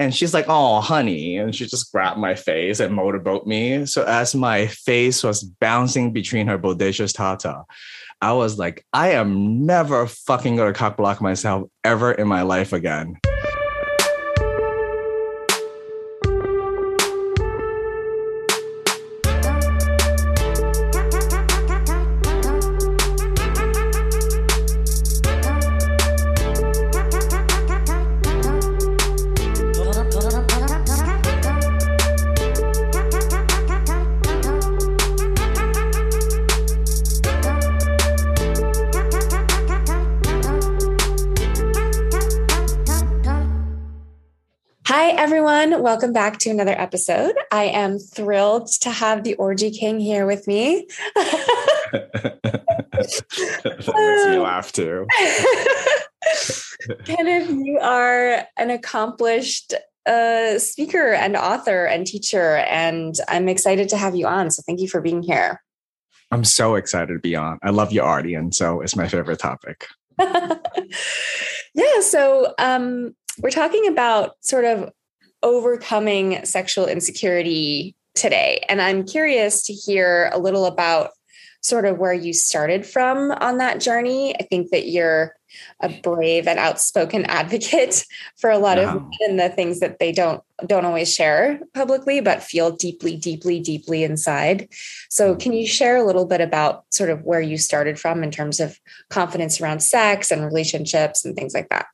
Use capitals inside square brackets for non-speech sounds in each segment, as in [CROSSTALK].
And she's like, oh, honey. And she just grabbed my face and motorboat me. So as my face was bouncing between her bodacious tata, I was like, I am never fucking gonna cock block myself ever in my life again. Welcome back to another episode. I am thrilled to have the Orgy King here with me. [LAUGHS] that makes me laugh too. [LAUGHS] Kenneth, you are an accomplished uh, speaker and author and teacher, and I'm excited to have you on. So thank you for being here. I'm so excited to be on. I love your art, and so it's my favorite topic. [LAUGHS] yeah. So um, we're talking about sort of overcoming sexual insecurity today. And I'm curious to hear a little about sort of where you started from on that journey. I think that you're a brave and outspoken [LAUGHS] advocate for a lot yeah. of and the things that they don't don't always share publicly but feel deeply deeply deeply inside. So mm-hmm. can you share a little bit about sort of where you started from in terms of confidence around sex and relationships and things like that?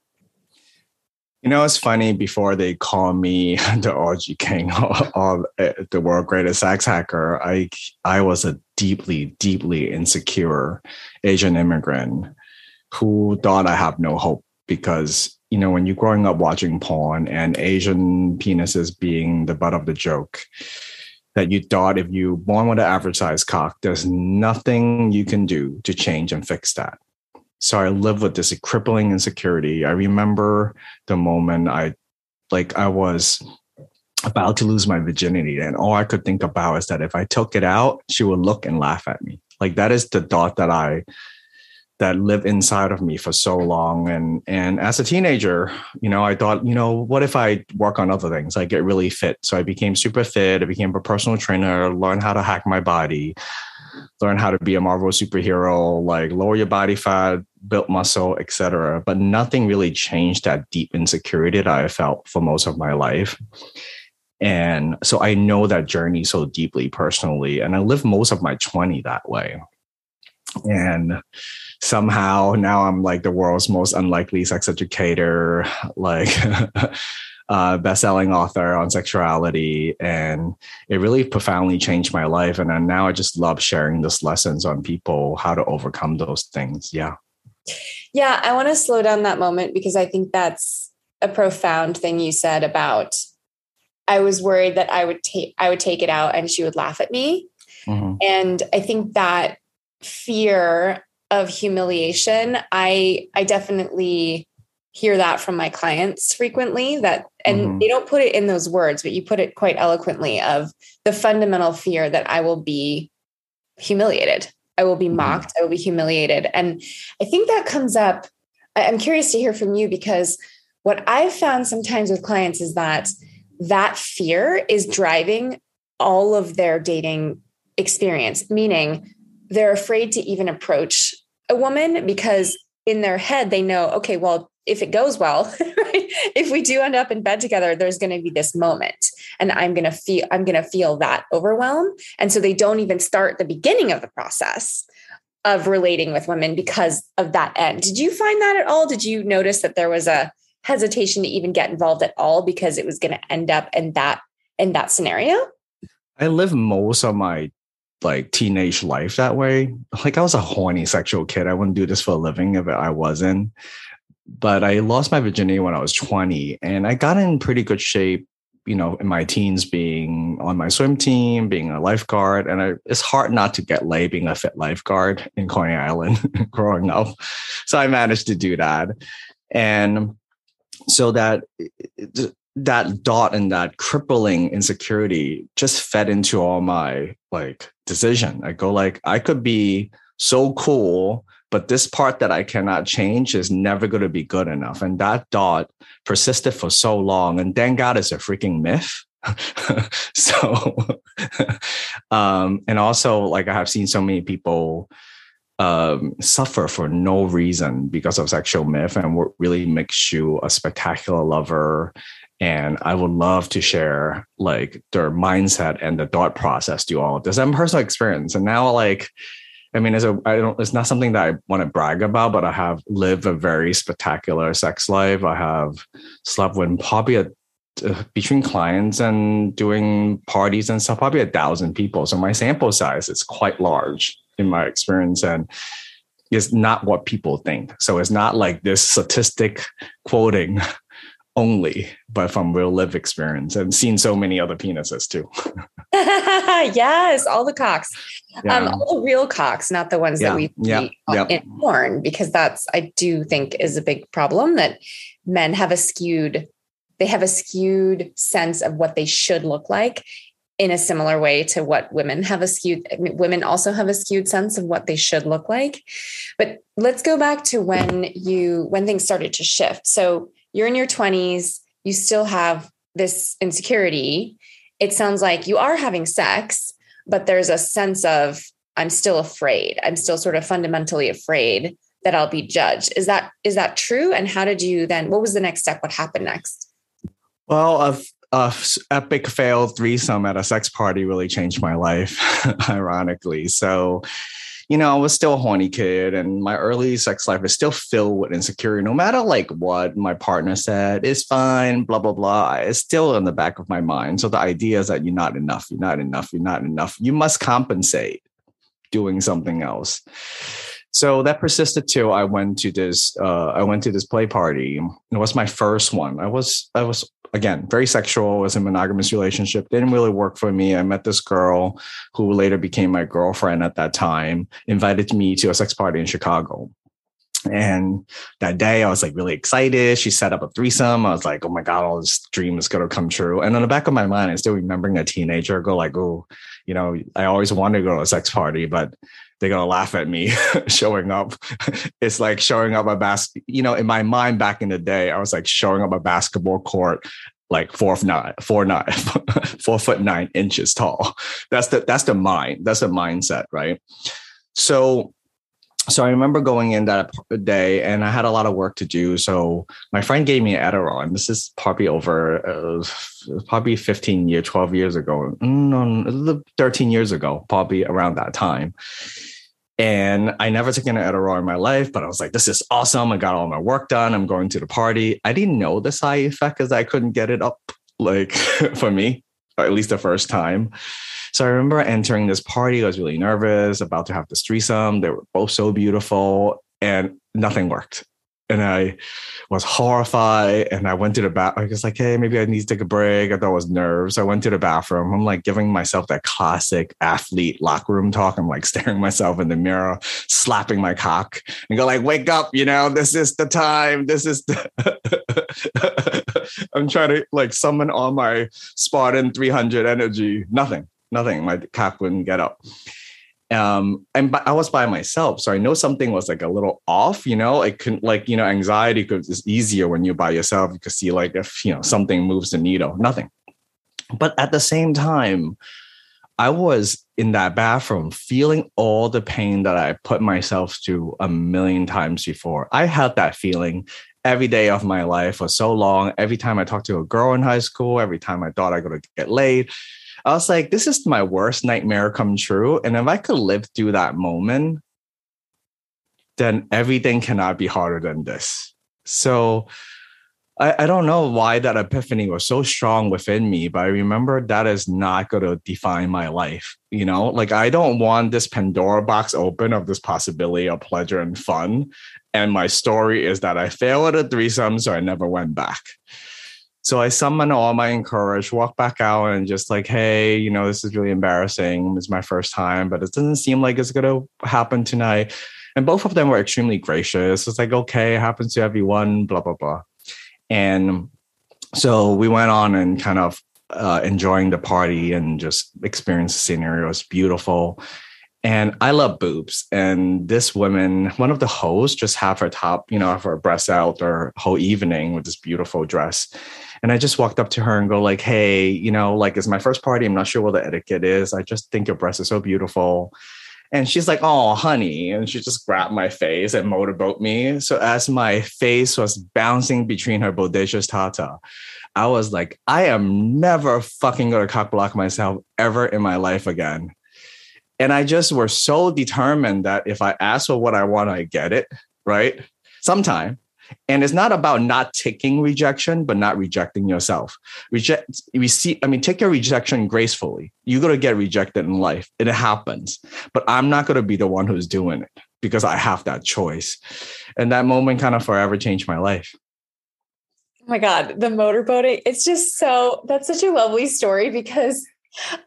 You know, it's funny. Before they call me [LAUGHS] the OG king [LAUGHS] or, eh, the world greatest sex hacker, I I was a deeply, deeply insecure Asian immigrant who thought I have no hope because you know when you're growing up watching porn and Asian penises being the butt of the joke, that you thought if you born with an average size cock, there's nothing you can do to change and fix that. So I live with this crippling insecurity. I remember the moment I, like, I was about to lose my virginity, and all I could think about is that if I took it out, she would look and laugh at me. Like that is the thought that I that lived inside of me for so long. And and as a teenager, you know, I thought, you know, what if I work on other things? I get really fit. So I became super fit. I became a personal trainer, learned how to hack my body, learn how to be a Marvel superhero, like lower your body fat, build muscle, etc. But nothing really changed that deep insecurity that I felt for most of my life. And so I know that journey so deeply personally. And I lived most of my 20 that way. And somehow now I'm like the world's most unlikely sex educator, like [LAUGHS] uh, best-selling author on sexuality, and it really profoundly changed my life. And now I just love sharing those lessons on people how to overcome those things. Yeah. Yeah, I want to slow down that moment because I think that's a profound thing you said about I was worried that I would take I would take it out and she would laugh at me. Mm-hmm. And I think that fear of humiliation, I I definitely hear that from my clients frequently that and mm-hmm. they don't put it in those words but you put it quite eloquently of the fundamental fear that i will be humiliated i will be mm-hmm. mocked i will be humiliated and i think that comes up i'm curious to hear from you because what i've found sometimes with clients is that that fear is driving all of their dating experience meaning they're afraid to even approach a woman because in their head they know okay well if it goes well, [LAUGHS] right? If we do end up in bed together, there's going to be this moment and I'm going to feel I'm going to feel that overwhelm. And so they don't even start the beginning of the process of relating with women because of that end. Did you find that at all? Did you notice that there was a hesitation to even get involved at all because it was going to end up in that in that scenario? I live most of my like teenage life that way. Like I was a horny sexual kid. I wouldn't do this for a living if I wasn't but I lost my virginity when I was 20 and I got in pretty good shape, you know, in my teens being on my swim team, being a lifeguard. And I, it's hard not to get laid being a fit lifeguard in Coney Island [LAUGHS] growing up. So I managed to do that. And so that that dot and that crippling insecurity just fed into all my like decision. I go like I could be so cool but this part that I cannot change is never going to be good enough. And that dot persisted for so long. And thank God it's a freaking myth. [LAUGHS] so, [LAUGHS] um, and also, like, I have seen so many people um, suffer for no reason because of sexual myth and what really makes you a spectacular lover and I would love to share like their mindset and the thought process to all of this. I'm personal experience, and now like, I mean, it's a I don't it's not something that I want to brag about, but I have lived a very spectacular sex life. I have slept with probably a uh, between clients and doing parties and stuff, probably a thousand people. So my sample size is quite large in my experience, and it's not what people think. So it's not like this statistic quoting [LAUGHS] only, but from real live experience and seen so many other penises too. [LAUGHS] yes, all the cocks. Yeah. Um, all the real cocks, not the ones yeah. that we yeah. yeah. in porn, because that's I do think is a big problem that men have a skewed, they have a skewed sense of what they should look like in a similar way to what women have a skewed I mean, women also have a skewed sense of what they should look like but let's go back to when you when things started to shift so you're in your 20s, you still have this insecurity. It sounds like you are having sex, but there's a sense of, I'm still afraid. I'm still sort of fundamentally afraid that I'll be judged. Is that is that true? And how did you then? What was the next step? What happened next? Well, a, a epic failed threesome at a sex party really changed my life, [LAUGHS] ironically. So you know, I was still a horny kid and my early sex life is still filled with insecurity. No matter like what my partner said, it's fine, blah, blah, blah. It's still in the back of my mind. So the idea is that you're not enough, you're not enough, you're not enough. You must compensate doing something else. So that persisted till I went to this uh, I went to this play party. It was my first one. I was I was again, very sexual, was a monogamous relationship, didn't really work for me. I met this girl who later became my girlfriend at that time, invited me to a sex party in Chicago. And that day I was like really excited. She set up a threesome. I was like, oh my God, all this dream is gonna come true. And in the back of my mind, I'm still remembering a teenager go like, oh, you know, I always wanted to go to a sex party, but they're gonna laugh at me [LAUGHS] showing up. It's like showing up a basket. You know, in my mind back in the day, I was like showing up a basketball court like four nine, four nine, [LAUGHS] four foot nine inches tall. That's the that's the mind. That's the mindset, right? So so I remember going in that day and I had a lot of work to do. So my friend gave me Adderall, and this is probably over uh, probably 15 years, 12 years ago, no, 13 years ago, probably around that time. And I never took an Adderall in my life, but I was like, this is awesome. I got all my work done. I'm going to the party. I didn't know the side effect because I couldn't get it up like [LAUGHS] for me, or at least the first time. So I remember entering this party. I was really nervous, about to have this threesome. They were both so beautiful, and nothing worked. And I was horrified. And I went to the bath. I was like, hey, maybe I need to take a break. I thought it was nerves. I went to the bathroom. I'm like giving myself that classic athlete locker room talk. I'm like staring myself in the mirror, slapping my cock, and go like, wake up, you know, this is the time. This is the [LAUGHS] I'm trying to like summon all my Spartan 300 energy. Nothing nothing. My cock wouldn't get up. Um, and I was by myself, so I know something was like a little off. You know, it can like you know anxiety because it's easier when you're by yourself. You can see like if you know something moves the needle, nothing. But at the same time, I was in that bathroom feeling all the pain that I put myself through a million times before. I had that feeling every day of my life for so long. Every time I talked to a girl in high school, every time I thought I going to get laid, I was like, this is my worst nightmare come true. And if I could live through that moment, then everything cannot be harder than this. So I, I don't know why that epiphany was so strong within me, but I remember that is not going to define my life. You know, like I don't want this Pandora box open of this possibility of pleasure and fun. And my story is that I failed at a threesome, so I never went back. So I summon all my courage, walk back out and just like, hey, you know, this is really embarrassing. It's my first time, but it doesn't seem like it's going to happen tonight. And both of them were extremely gracious. It's like, okay, it happens to everyone, blah, blah, blah. And so we went on and kind of uh, enjoying the party and just experienced the scenario. It was beautiful. And I love boobs. And this woman, one of the hosts, just have her top, you know, have her breasts out her whole evening with this beautiful dress. And I just walked up to her and go, like, hey, you know, like it's my first party. I'm not sure what the etiquette is. I just think your breast is so beautiful. And she's like, oh, honey. And she just grabbed my face and motorboat me. So as my face was bouncing between her bodacious tata, I was like, I am never fucking to cock block myself ever in my life again. And I just were so determined that if I ask for what I want, I get it, right? Sometime. And it's not about not taking rejection, but not rejecting yourself. Reject, receive, I mean, take your rejection gracefully. You're going to get rejected in life. It happens. But I'm not going to be the one who's doing it because I have that choice. And that moment kind of forever changed my life. Oh my God, the motorboating. It's just so, that's such a lovely story because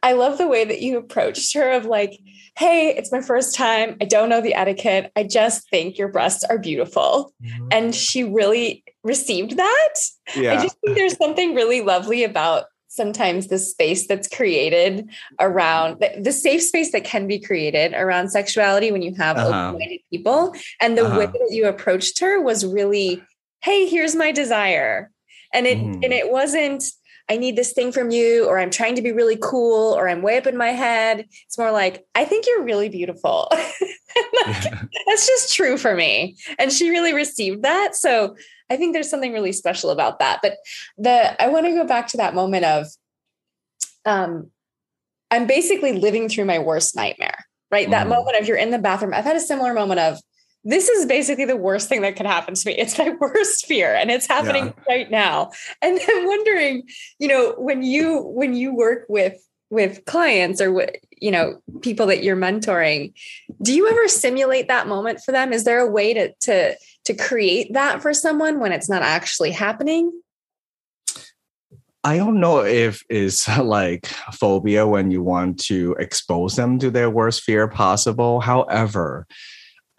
I love the way that you approached her of like, hey, it's my first time. I don't know the etiquette. I just think your breasts are beautiful. Mm-hmm. And she really received that. Yeah. I just think there's something really lovely about sometimes the space that's created around the, the, safe space that can be created around sexuality when you have uh-huh. open-minded people. And the uh-huh. way that you approached her was really, hey, here's my desire. And it mm. and it wasn't I need this thing from you, or I'm trying to be really cool, or I'm way up in my head. It's more like, I think you're really beautiful. [LAUGHS] like, [LAUGHS] That's just true for me. And she really received that. So I think there's something really special about that. But the I want to go back to that moment of um, I'm basically living through my worst nightmare, right? Mm. That moment of you're in the bathroom. I've had a similar moment of this is basically the worst thing that could happen to me. It's my [LAUGHS] worst fear and it's happening yeah. right now. And [LAUGHS] I'm wondering, you know, when you when you work with with clients or with, you know people that you're mentoring, do you ever simulate that moment for them? Is there a way to to to create that for someone when it's not actually happening? I don't know if it's [LAUGHS] like phobia when you want to expose them to their worst fear possible. However,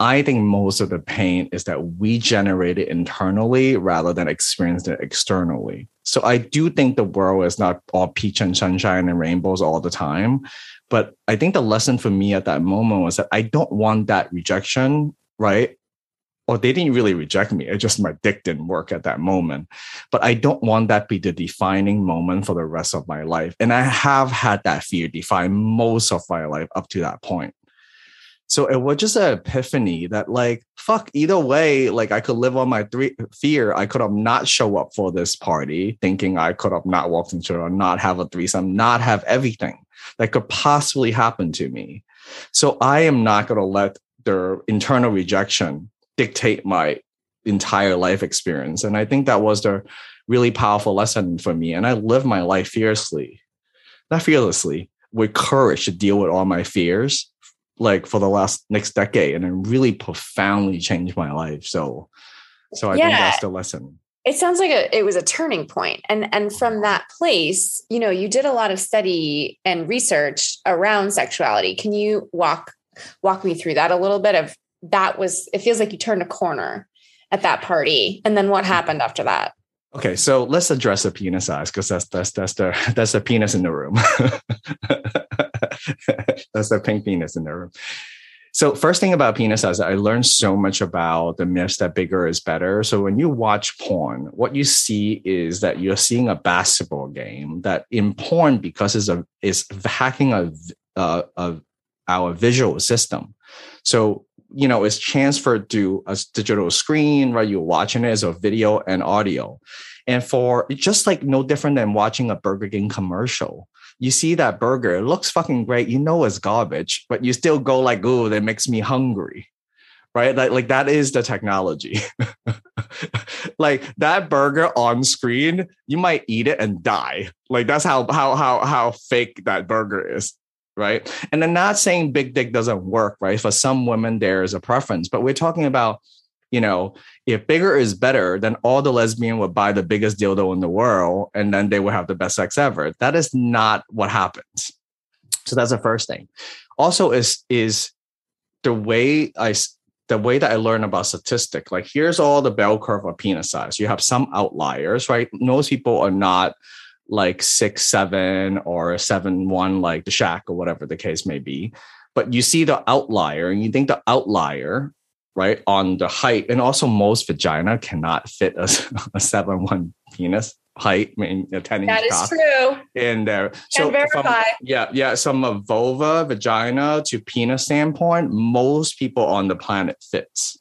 I think most of the pain is that we generate it internally rather than experience it externally. So I do think the world is not all peach and sunshine and rainbows all the time. But I think the lesson for me at that moment was that I don't want that rejection, right? Or they didn't really reject me. It just my dick didn't work at that moment. But I don't want that be the defining moment for the rest of my life. And I have had that fear define most of my life up to that point. So it was just an epiphany that like, fuck, either way, like I could live on my three fear. I could have not show up for this party thinking I could have not walked into it or not have a threesome, not have everything that could possibly happen to me. So I am not going to let their internal rejection dictate my entire life experience. And I think that was the really powerful lesson for me. And I live my life fiercely, not fearlessly, with courage to deal with all my fears like for the last next decade and it really profoundly changed my life. So so i yeah. think that's the lesson. It sounds like a, it was a turning point. And and from that place you know you did a lot of study and research around sexuality. Can you walk walk me through that a little bit of that was it feels like you turned a corner at that party and then what mm. happened after that Okay, so let's address the penis size because that's that's that's the [LAUGHS] that's the penis in the room. [LAUGHS] that's the pink penis in the room. So first thing about penis size, I learned so much about the myths that bigger is better. So when you watch porn, what you see is that you're seeing a basketball game that in porn because it's a is hacking a, uh, of our visual system. So you know, is transferred to a digital screen, right? You're watching it as a video and audio. And for just like no different than watching a Burger King commercial. You see that burger, it looks fucking great. You know it's garbage, but you still go like, oh, that makes me hungry. Right? Like, like that is the technology. [LAUGHS] like that burger on screen, you might eat it and die. Like that's how how how how fake that burger is right? And I'm not saying big dick doesn't work, right? For some women, there is a preference, but we're talking about, you know, if bigger is better, then all the lesbian would buy the biggest dildo in the world and then they would have the best sex ever. That is not what happens. So that's the first thing. Also, is is the way I the way that I learn about statistic. Like here's all the bell curve of penis size. You have some outliers, right? Most people are not like six seven or a seven one like the Shaq or whatever the case may be. but you see the outlier and you think the outlier right on the height and also most vagina cannot fit a, [LAUGHS] a seven one penis height I mean, a 10 that is true. in there. So from, yeah yeah. From a vulva vagina to penis standpoint most people on the planet fits.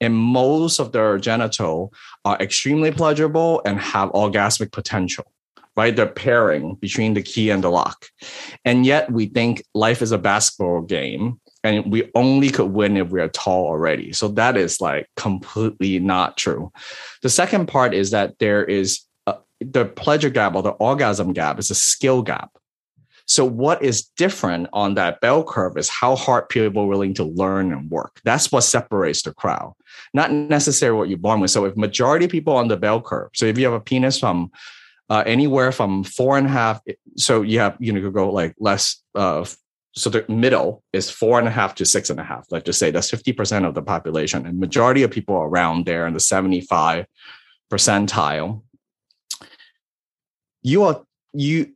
And most of their genital are extremely pleasurable and have orgasmic potential right? They're pairing between the key and the lock. And yet we think life is a basketball game and we only could win if we are tall already. So that is like completely not true. The second part is that there is a, the pleasure gap or the orgasm gap is a skill gap. So what is different on that bell curve is how hard people are willing to learn and work. That's what separates the crowd, not necessarily what you're born with. So if majority of people on the bell curve, so if you have a penis from uh, anywhere from four and a half, so you have you know you go like less. Uh, so the middle is four and a half to six and a half. Let's just say that's fifty percent of the population, and majority of people around there in the seventy-five percentile. You are you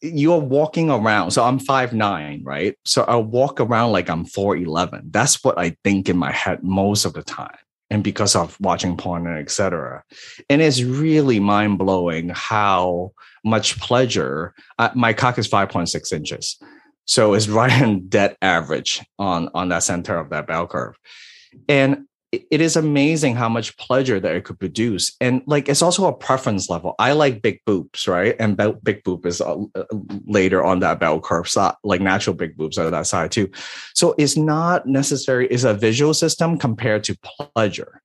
you're walking around. So I'm five nine, right? So I walk around like I'm 4'11. That's what I think in my head most of the time. And because of watching porn and etc. And it's really mind blowing how much pleasure. Uh, my cock is 5.6 inches. So it's [LAUGHS] right in dead average on, on that center of that bell curve. And it is amazing how much pleasure that it could produce. And like it's also a preference level. I like big boobs right? And big boob is uh, uh, later on that bell curve side like natural big boobs are that side too. So it's not necessary it's a visual system compared to pleasure.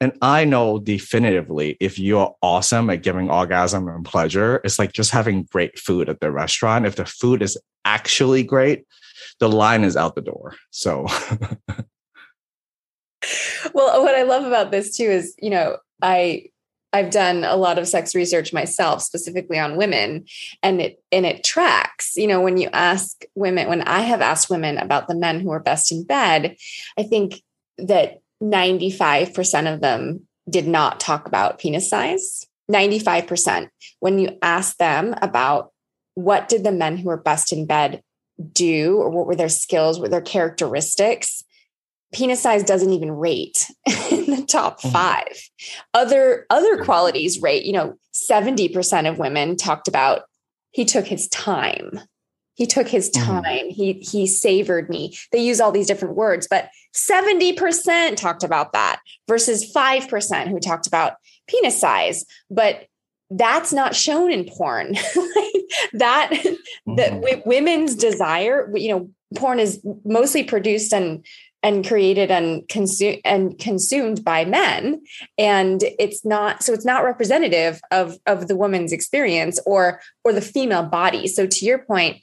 And i know definitively if you're awesome at giving orgasm and pleasure it's like just having great food at the restaurant. If the food is actually great the line is out the door. So [LAUGHS] well, what I love about this too is, you know, I I've done a lot of sex research myself, specifically on women, and it and it tracks. You know, when you ask women, when I have asked women about the men who are best in bed, I think that 95% of them did not talk about penis size. 95%. When you ask them about what did the men who were best in bed do or what were their skills, what were their characteristics, penis size doesn't even rate [LAUGHS] in the top mm-hmm. five. Other other qualities rate, you know, 70% of women talked about he took his time. He took his mm-hmm. time. Mm-hmm. He he savored me. They use all these different words, but 70% talked about that versus 5% who talked about penis size. But that's not shown in porn. [LAUGHS] that mm-hmm. the women's desire, you know, porn is mostly produced and and created and consumed and consumed by men. And it's not so it's not representative of of the woman's experience or or the female body. So to your point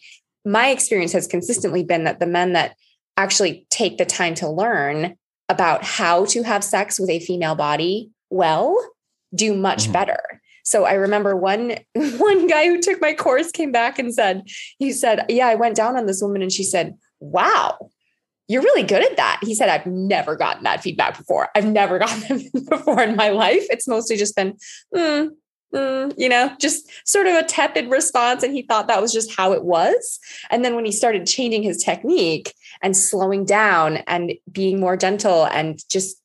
my experience has consistently been that the men that actually take the time to learn about how to have sex with a female body well do much mm-hmm. better. So I remember one [LAUGHS] one guy who took my course came back and said, he said, Yeah, I went down on this woman and she said, Wow, you're really good at that. He said, I've never gotten that feedback before. I've never [LAUGHS] gotten it before in my life. It's mostly just been, mm, mm, you know, just sort of a tepid response. And he thought that was just how it was. And then when he started changing his technique and slowing down and being more gentle and just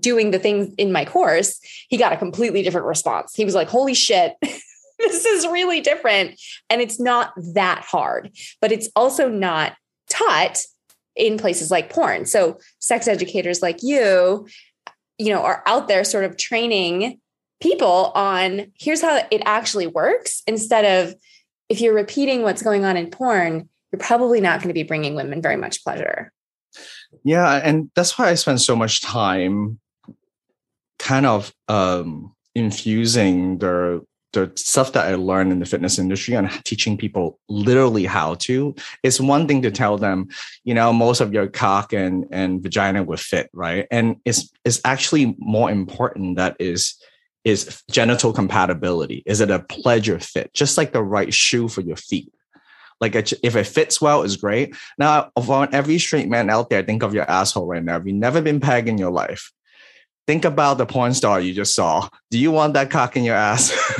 doing the things in my course, he got a completely different response. He was like, holy shit. [LAUGHS] this is really different. And it's not that hard, but it's also not taught in places like porn. So sex educators like you, you know, are out there sort of training people on here's how it actually works instead of if you're repeating what's going on in porn, you're probably not going to be bringing women very much pleasure. Yeah, and that's why I spend so much time kind of um infusing the the stuff that I learned in the fitness industry and teaching people literally how to, it's one thing to tell them, you know, most of your cock and, and vagina will fit, right? And it's it's actually more important that is is genital compatibility. Is it a pleasure fit? Just like the right shoe for your feet. Like if it fits well, is great. Now, for every straight man out there, think of your asshole right now. If you've never been pegged in your life, think about the porn star you just saw. Do you want that cock in your ass [LAUGHS]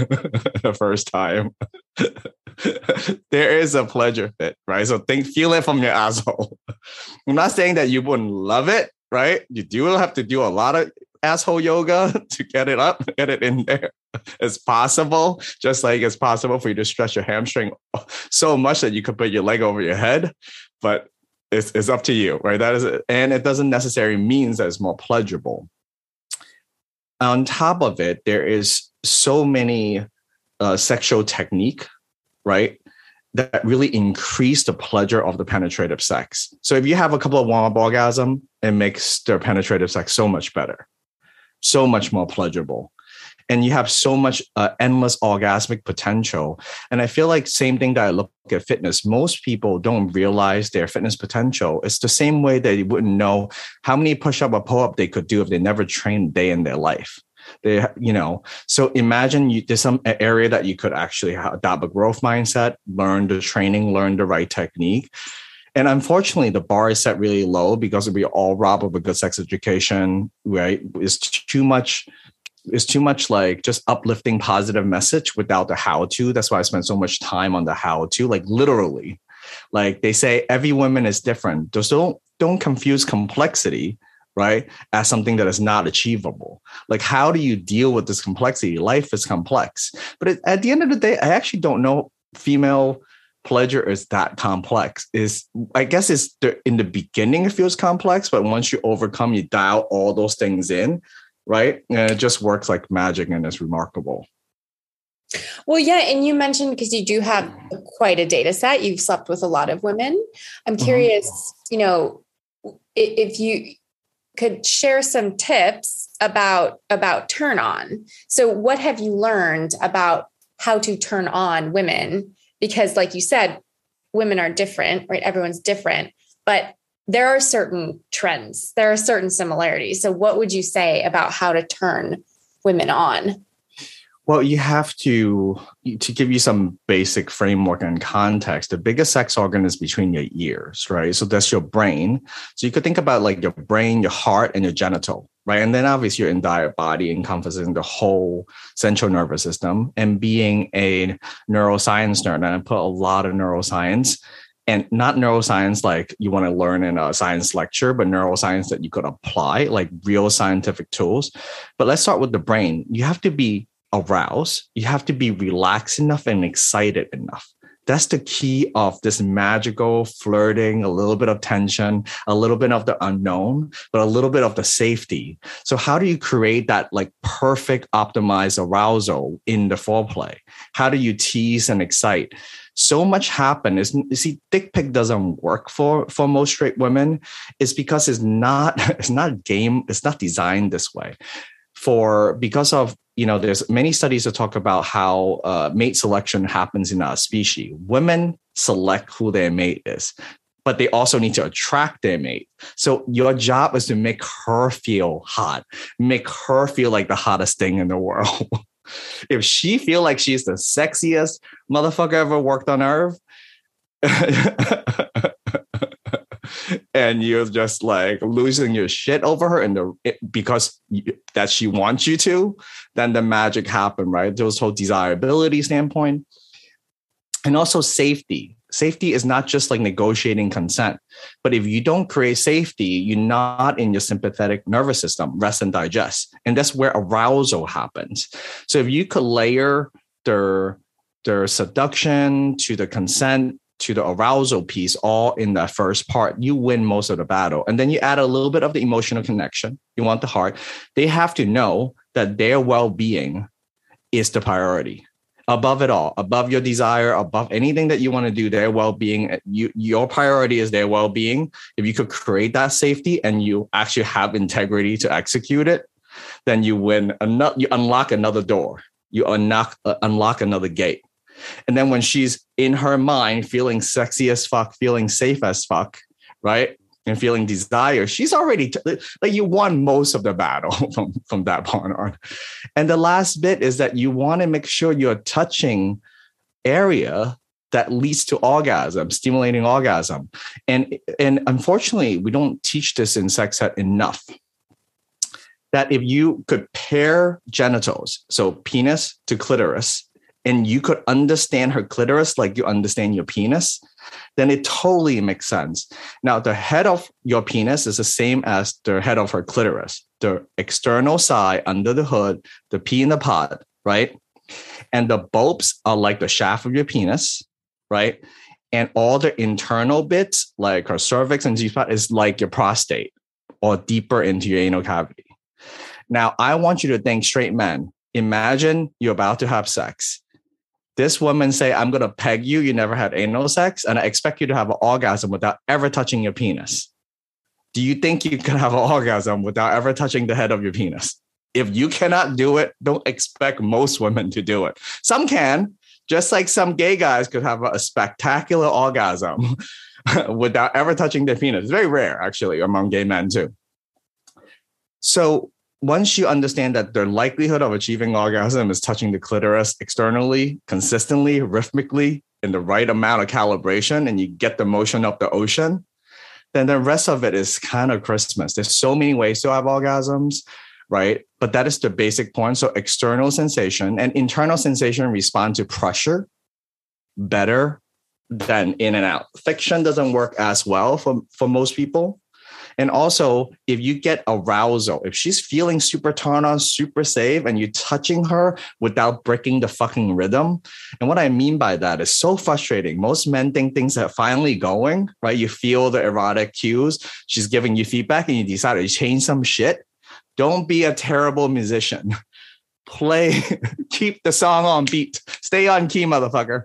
the first time? [LAUGHS] there is a pleasure fit, right? So think, feel it from your asshole. [LAUGHS] I'm not saying that you wouldn't love it, right? You do have to do a lot of asshole yoga to get it up, get it in there as possible. Just like it's possible for you to stretch your hamstring so much that you could put your leg over your head. But it's, it's up to you, right? That is, and it doesn't necessarily means that it's more pleasurable. On top of it, there is so many uh, sexual technique, right? That really increase the pleasure of the penetrative sex. So if you have a couple of warm up orgasm, it makes the penetrative sex so much better, so much more pleasurable and you have so much uh, endless orgasmic potential. And i feel like same thing that i look at fitness most people don't realize their fitness potential. It's the same way they wouldn't know how many push-up or pull-up they could do if they never trained a day in their life. They you know so imagine you there's some area that you could actually adopt a growth mindset learn the training learn the right technique. And unfortunately, the bar is set really low because we all rob of a good sex education, right? It's too much it's too much like just uplifting positive message without the how to. That's why I spend so much time on the how to, like literally. Like they say every woman is different. Just don't don't confuse complexity, right, as something that is not achievable. Like how do you deal with this complexity? Life is complex. But at the end of the day, I actually don't know female pleasure is that complex is i guess it's the, in the beginning it feels complex but once you overcome you dial all those things in right? And it just works like magic and it's remarkable. Well, yeah, and you mentioned because you do have quite a data set, you've slept with a lot of women. I'm mm-hmm. curious, mm-hmm. you know, if you could share some tips about about turn on. So, what have you learned about how to turn on women? Because, like you said, women are different, right? Everyone's different, but there are certain trends, there are certain similarities. So, what would you say about how to turn women on? Well, you have to to give you some basic framework and context. The biggest sex organ is between your ears, right? So that's your brain. So you could think about like your brain, your heart, and your genital, right? And then obviously your entire body encompassing the whole central nervous system. And being a neuroscience nerd, and I put a lot of neuroscience and not neuroscience like you want to learn in a science lecture, but neuroscience that you could apply, like real scientific tools. But let's start with the brain. You have to be aroused, you have to be relaxed enough and excited enough. That's the key of this magical flirting, a little bit of tension, a little bit of the unknown, but a little bit of the safety. So, how do you create that like perfect optimized arousal in the foreplay? How do you tease and excite? So much happen is you see dick pic doesn't work for for most straight women is because it's not [LAUGHS] it's not game it's not designed this way for because of you know there's many studies that talk about how uh, mate selection happens in a species women select who their mate is but they also need to attract their mate. So your job is to make her feel hot, make her feel like the hottest thing in the [LAUGHS] world. If she feel like she's the sexiest motherfucker ever worked on earth [LAUGHS] and you're just like losing your shit over her and the because that she wants you to then the magic happened right? Those whole desirability standpoint. And also safety safety is not just like negotiating consent but if you don't create safety you're not in your sympathetic nervous system rest and digest. And that's where arousal happens. So if you could layer their their seduction to the consent to the arousal piece all in that first part you win most of the battle. And then you add a little bit of the emotional connection. You want the heart. They have to know that their well-being is the priority above it all, above your desire, above anything that you want to do, their well-being. You, your priority is their well-being. If you could create that safety and you actually have integrity to execute it, then you win. You unlock another door. You unlock uh, unlock another gate. And then when she's in her mind feeling sexy as fuck, feeling safe as fuck, right? And feeling desire, she's already t- like you won most of the battle [LAUGHS] from from that point on. And the last bit is that you want to make sure you're touching area that leads to orgasm, stimulating orgasm. And and unfortunately, we don't teach this in sex ed enough. That if you could pair genitals, so penis to clitoris, and you could understand her clitoris like you understand your penis, then it totally makes sense. Now, the head of your penis is the same as the head of her clitoris, the external side under the hood, the pea in the pod, right? And the bulbs are like the shaft of your penis, right? And all the internal bits, like her cervix and G spot, is like your prostate or deeper into your anal cavity. Now, I want you to think straight men. Imagine you're about to have sex. This woman say, I'm going to peg you. You never had anal sex. And I expect you to have an orgasm without ever touching your penis. Do you think you can have an orgasm without ever touching the head of your penis? If you cannot do it, don't expect most women to do it. Some can, just like some gay guys could have a spectacular orgasm [LAUGHS] without ever touching their penis. It's very rare, actually, among gay men too. So once you understand that the likelihood of achieving orgasm is touching the clitoris externally, consistently, rhythmically, in the right amount of calibration, and you get the motion of the ocean, then the rest of it is kind of Christmas. There's so many ways to have orgasms, right? But that is the basic point. So external sensation and internal sensation respond to pressure better than in and out. Fiction doesn't work as well for, for most people. And also, if you get arousal, if she's feeling super turned on, super safe, and you're touching her without breaking the fucking rhythm. And what I mean by that is so frustrating. Most men think things are finally going, right? You feel the erotic cues. She's giving you feedback and you decide to change some shit. Don't be a terrible musician. [LAUGHS] Play, [LAUGHS] keep the song on beat. Stay on key, motherfucker.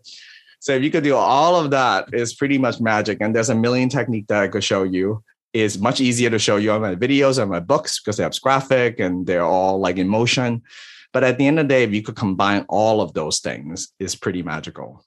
So if you could do all of that, it's pretty much magic. And there's a million technique that I could show you is much easier to show you on my videos and my books because they have graphic and they're all like in motion. But at the end of the day, if you could combine all of those things, is pretty magical.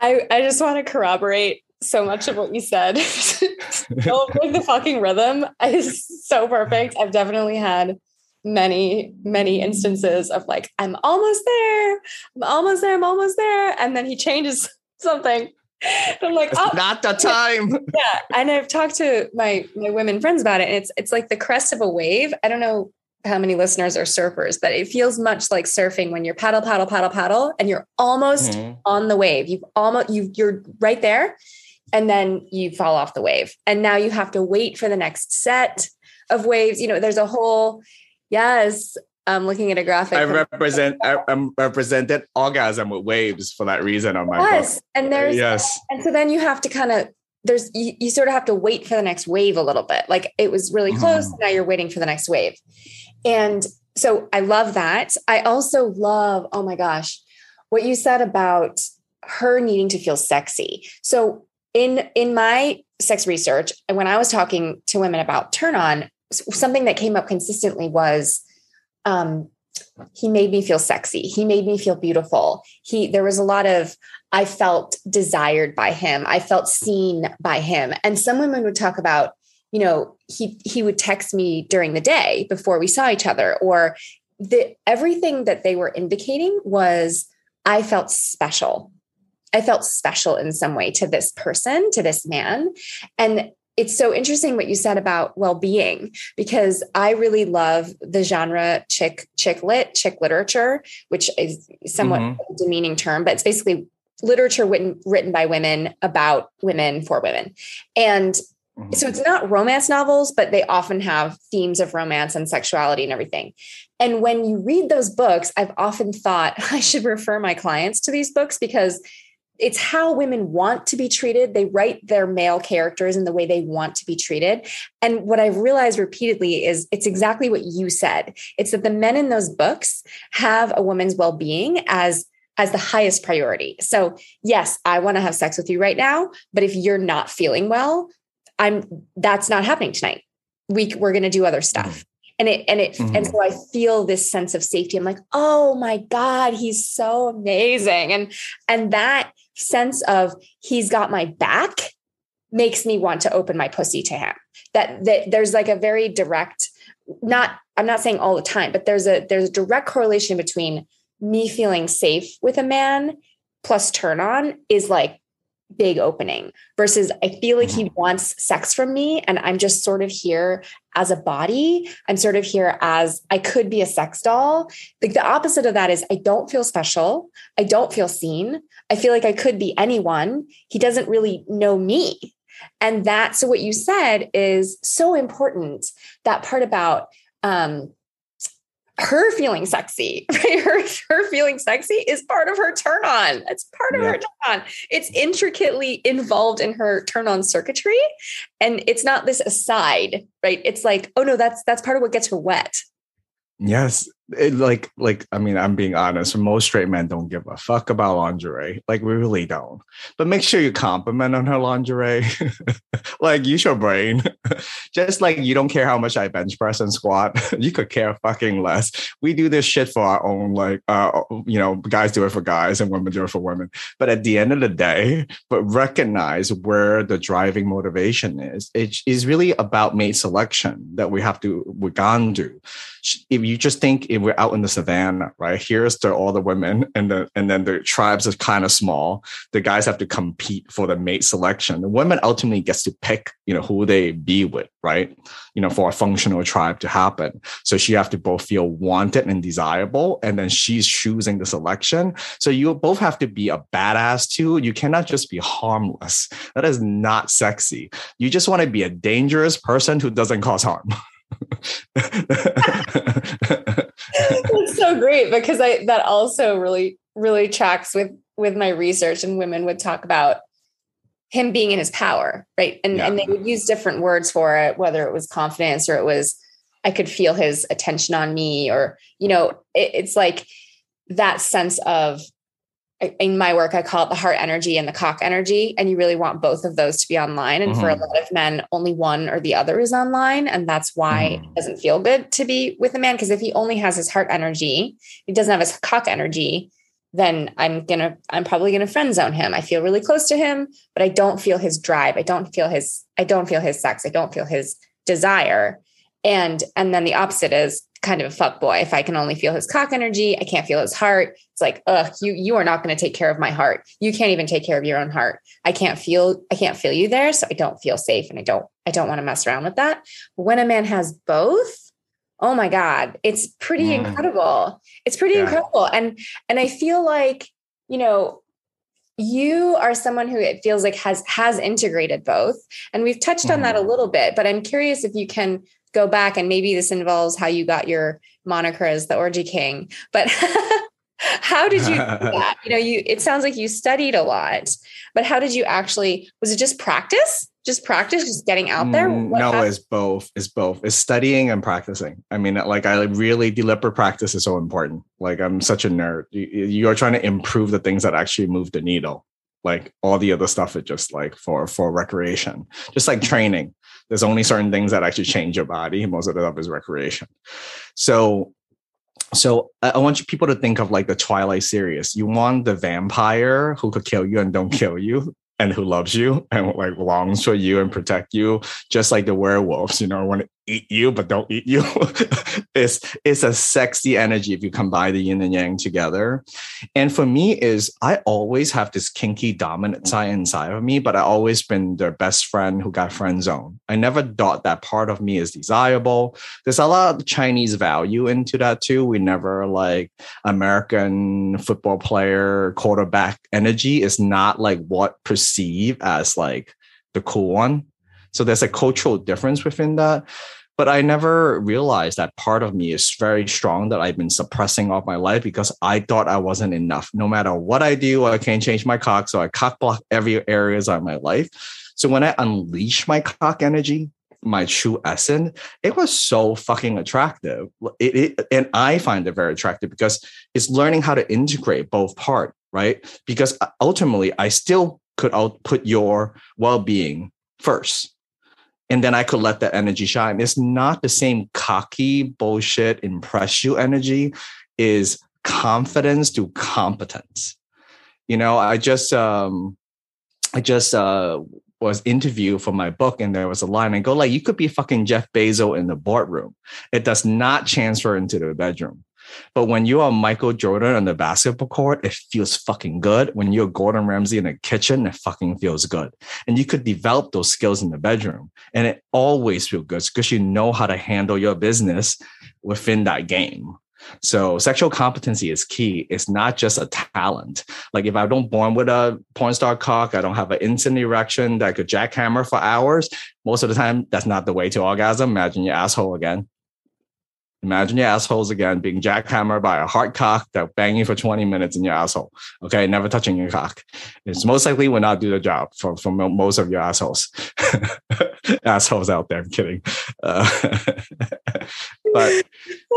I, I just want to corroborate so much of what you said. [LAUGHS] Don't the fucking rhythm is so perfect. I've definitely had many, many instances of like, I'm almost there. I'm almost there. I'm almost there. And then he changes [LAUGHS] something [LAUGHS] I'm like, oh. not the time. [LAUGHS] Yeah. And I've talked to my my women friends about it. And it's it's like the crest of a wave. I don't know how many listeners are surfers, but it feels much like surfing when you're paddle, paddle, paddle, paddle, and you're almost mm-hmm. on the wave. You've almost you you're right there, and then you fall off the wave. And now you have to wait for the next set of waves. You know, there's a whole yes, I'm looking at a graphic. I represent I, am represented orgasm with waves for that reason on my yes, book. and there's yes, and so then you have to kind of there's you, you, sort of have to wait for the next wave a little bit. Like it was really close, mm. now you're waiting for the next wave, and so I love that. I also love oh my gosh, what you said about her needing to feel sexy. So in in my sex research, and when I was talking to women about turn on, something that came up consistently was um, he made me feel sexy. He made me feel beautiful. He there was a lot of I felt desired by him. I felt seen by him. And some women would talk about, you know, he he would text me during the day before we saw each other or the everything that they were indicating was I felt special. I felt special in some way to this person, to this man. And it's so interesting what you said about well-being because I really love the genre chick chick lit chick literature, which is somewhat mm-hmm. a demeaning term, but it's basically literature written written by women about women for women, and mm-hmm. so it's not romance novels, but they often have themes of romance and sexuality and everything. And when you read those books, I've often thought [LAUGHS] I should refer my clients to these books because it's how women want to be treated. They write their male characters in the way they want to be treated. And what I've realized repeatedly is it's exactly what you said. It's that the men in those books have a woman's well-being as as the highest priority. So, yes, I want to have sex with you right now, but if you're not feeling well, I'm that's not happening tonight. We we're going to do other stuff. Mm-hmm and it and it mm-hmm. and so i feel this sense of safety i'm like oh my god he's so amazing and and that sense of he's got my back makes me want to open my pussy to him. That that there's like a very direct not I'm not saying all the time, but there's a there's a direct correlation between me feeling safe with a man plus turn on is like big opening versus I feel like he mm-hmm. wants sex from me and I'm just sort of here as a body. I'm sort of here as I could be a sex doll. Like the opposite of that is I don't feel special. I don't feel seen. I feel like I could be anyone. He doesn't really know me. And that, so what you said is so important. That part about um, her feeling sexy, [LAUGHS] right? Her, her feeling sexy is part of her turn on. It's part of yeah. her turn on. It's intricately involved in her turn on circuitry. And it's not this aside, right? It's like, oh no, that's that's part of what gets her wet. Yes it, like like i mean i'm being honest most straight men don't give a fuck about lingerie. Like we really don't. But make sure you compliment on her lingerie. [LAUGHS] Like use your brain. [LAUGHS] Just like you don't care how much i bench press and squat. [LAUGHS] You could care fucking less. We do this shit for our own like uh you know guys do it for guys and women do it for women. But at the end of the day but recognize where the driving motivation is. It is really about mate selection that we have to we can do if you just think if we're out in the savannah, right? Here's the, all the women, and the and then the tribes are kind of small. The guys have to compete for the mate selection. The women ultimately gets to pick, you know, who they be with, right? You know, for a functional tribe to happen. So she have to both feel wanted and desirable, and then she's choosing the selection. So you both have to be a badass too. You cannot just be harmless. That is not sexy. You just want to be a dangerous person who doesn't cause harm. [LAUGHS] That's so great because I that also really really tracks with with my research and women would talk about him being in his power, right? And yeah. and they would use different words for it, whether it was confidence or it was I could feel his attention on me, or you know, it, it's like that sense of in my work, I call it the heart energy and the cock energy. And you really want both of those to be online. And mm-hmm. for a mm-hmm. lot of men, only one or the other is online. And that's why mm-hmm. it doesn't feel good to be with a man. Because if he only has his heart energy, he doesn't have his cock energy, then I'm gonna, I'm probably gonna friend zone him. I feel really close to him, but I don't feel his drive. I don't feel his, I don't feel his sex. I don't feel his desire. And and then the opposite is kind of a fuck boy. If I can only feel his cock energy, I can't feel his heart. It's like, ugh, you you are not going to take care of my heart. You can't even take care of your own heart. I can't feel I can't feel you there, so I don't feel safe, and I don't I don't want to mess around with that. When a man has both, oh my god, it's pretty mm. incredible. It's pretty yeah. incredible, and and I feel like you know you are someone who it feels like has has integrated both and we've touched mm. on that a mm-hmm. little bit but i'm curious if you can go back and maybe this involves how you got your moniker as the orgy king but [LAUGHS] how did you [LAUGHS] you know you it sounds like you studied a lot but how did you actually was it just practice? Just practice just getting out there? Mm, what no happened? it's both it's both. It's studying and practicing. I mean like i really deliberate practice is so important. Like i'm such a nerd. You, you are trying to improve the things that actually move the needle. Like all the other stuff is just like for for recreation. Just like training there's only certain things that actually change your body most of the stuff is recreation so so I want you people to think of like the Twilight series. You want the vampire who could kill you and don't kill you and who loves you and like longs for you and protect you, just like the werewolves, you know, to eat you but don't eat you. [LAUGHS] it's it's a sexy energy if you combine the yin and yang together. And for me, is I always have this kinky dominant side inside of me, but I always been their best friend who got friend zone. I never thought that part of me is desirable. There's a lot of Chinese value into that too. We never like American football player quarterback energy is not like what perceive as like the cool one so there's a cultural difference within that. But I never realized that part of me is very strong that I've been suppressing all my life because I thought I wasn't enough. No matter what I do, I can't change my cock. So I cock block every areas of my life. So when I unleash my cock energy, my true essence, it was so fucking attractive. It, it, and I find it very attractive because it's learning how to integrate both part, right? Because uh, ultimately, I still could output your well-being first and then I could let that energy shine. It's not the same cocky bullshit impress you energy is confidence to competence. You know, I just um I just uh was interviewed for my book and there was a line I go like you could be fucking Jeff Bezos in the boardroom. It does not transfer into the bedroom. But when you are Michael Jordan on the basketball court, it feels fucking good. When you're Gordon Ramsay in the kitchen, it fucking feels good. And you could develop those skills in the bedroom. And it always feels good because you know how to handle your business within that game. So sexual competency is key. It's not just a talent. Like if I don't born with a porn star cock, I don't have an instant erection that could jackhammer for hours. Most of the time, that's not the way to orgasm. Imagine your asshole again. Imagine your assholes again being jackhammered by a hard cock that banging for 20 minutes in your asshole. Okay, never touching your cock. It's most likely will not do the job for, for most of your assholes. [LAUGHS] assholes out there, I'm kidding. Uh, [LAUGHS] but [LAUGHS]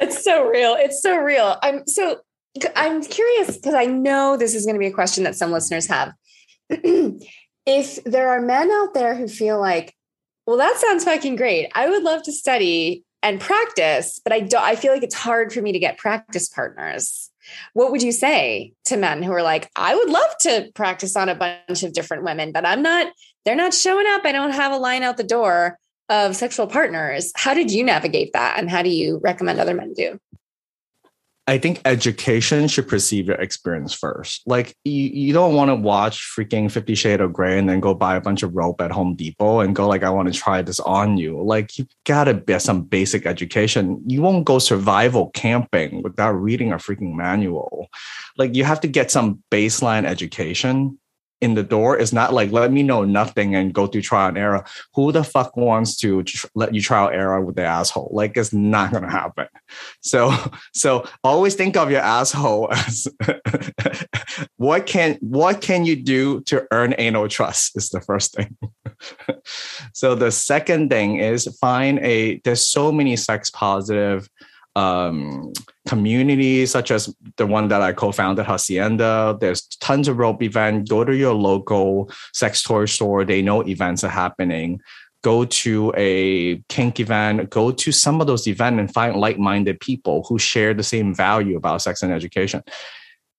it's so real. It's so real. I'm so I'm curious because I know this is going to be a question that some listeners have. [CLEARS THROAT] if there are men out there who feel like well, that sounds fucking great. I would love to study and practice, but I don't I feel like it's hard for me to get practice partners. What would you say to men who are like, I would love to practice on a bunch of different women, but I'm not, they're not showing up. I don't have a line out the door of sexual partners. How did you navigate that? And how do you recommend other men do? I think education should precede your experience first. Like you, you don't want to watch freaking Fifty Shades of Grey and then go buy a bunch of rope at Home Depot and go like, I want to try this on you. Like you gotta get some basic education. You won't go survival camping without reading a freaking manual. Like you have to get some baseline education in the door is not like let me know nothing and go through trial and error. Who the fuck wants to tr- let you trial error with the asshole? Like it's not gonna happen. So [LAUGHS] so always think of your asshole as [LAUGHS] what can what can you do to earn anal trust is the first thing. [LAUGHS] so the second thing is find a there's so many sex positive um, communities such as the one that I co-founded, Hacienda. There's tons of rope events. Go to your local sex toy store. They know events are happening. Go to a kink event. Go to some of those events and find like-minded people who share the same value about sex and education.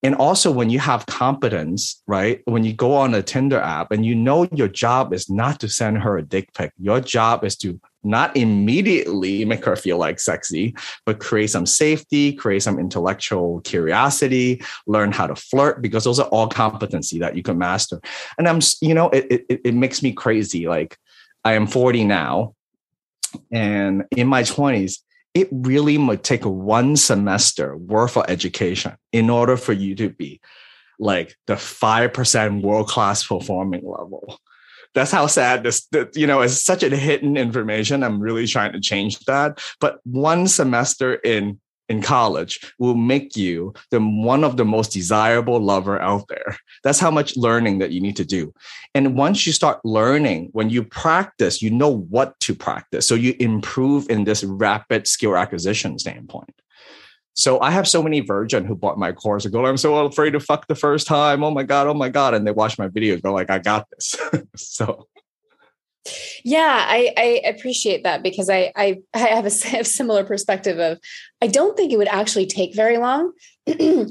And also, when you have competence, right? When you go on a Tinder app and you know your job is not to send her a dick pic, your job is to not immediately make her feel like sexy, but create some safety, create some intellectual curiosity, learn how to flirt, because those are all competency that you can master. And I'm, you know, it, it, it makes me crazy. Like I am 40 now, and in my 20s, it really would take one semester worth of education in order for you to be like the 5% world class performing level that's how sad this, you know, is such a hidden information. I'm really trying to change that. But one semester in in college will make you the one of the most desirable lover out there. That's how much learning that you need to do. And once you start learning, when you practice, you know what to practice. So you improve in this rapid skill acquisition standpoint. So I have so many virgin who bought my course and go, I'm so afraid to fuck the first time. Oh my God, oh my God. And they watch my video go like, I got this. [LAUGHS] so yeah, I, I, appreciate that because I, I, I have a, a, [LAUGHS] similar perspective of I don't think it would actually take very long [CLEARS THROAT] to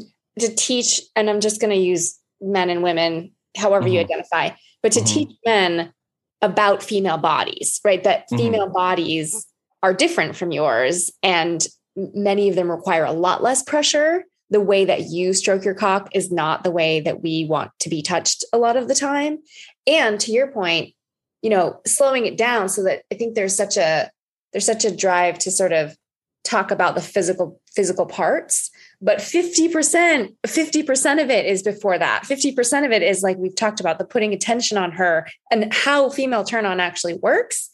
teach, and I'm just going to use men and women, however mm-hmm. you identify, but to mm-hmm. teach men about female bodies, right? That mm-hmm. female mm-hmm. bodies are different from yours and many of them require a lot less pressure. The way that you stroke your cock is not the way that we want to be touched a lot of the time. And to your point, you know, slowing it down so that I think there's such a there's such a drive to sort of talk about the physical physical parts but 50% 50% of it is before that 50% of it is like we've talked about the putting attention on her and how female turn on actually works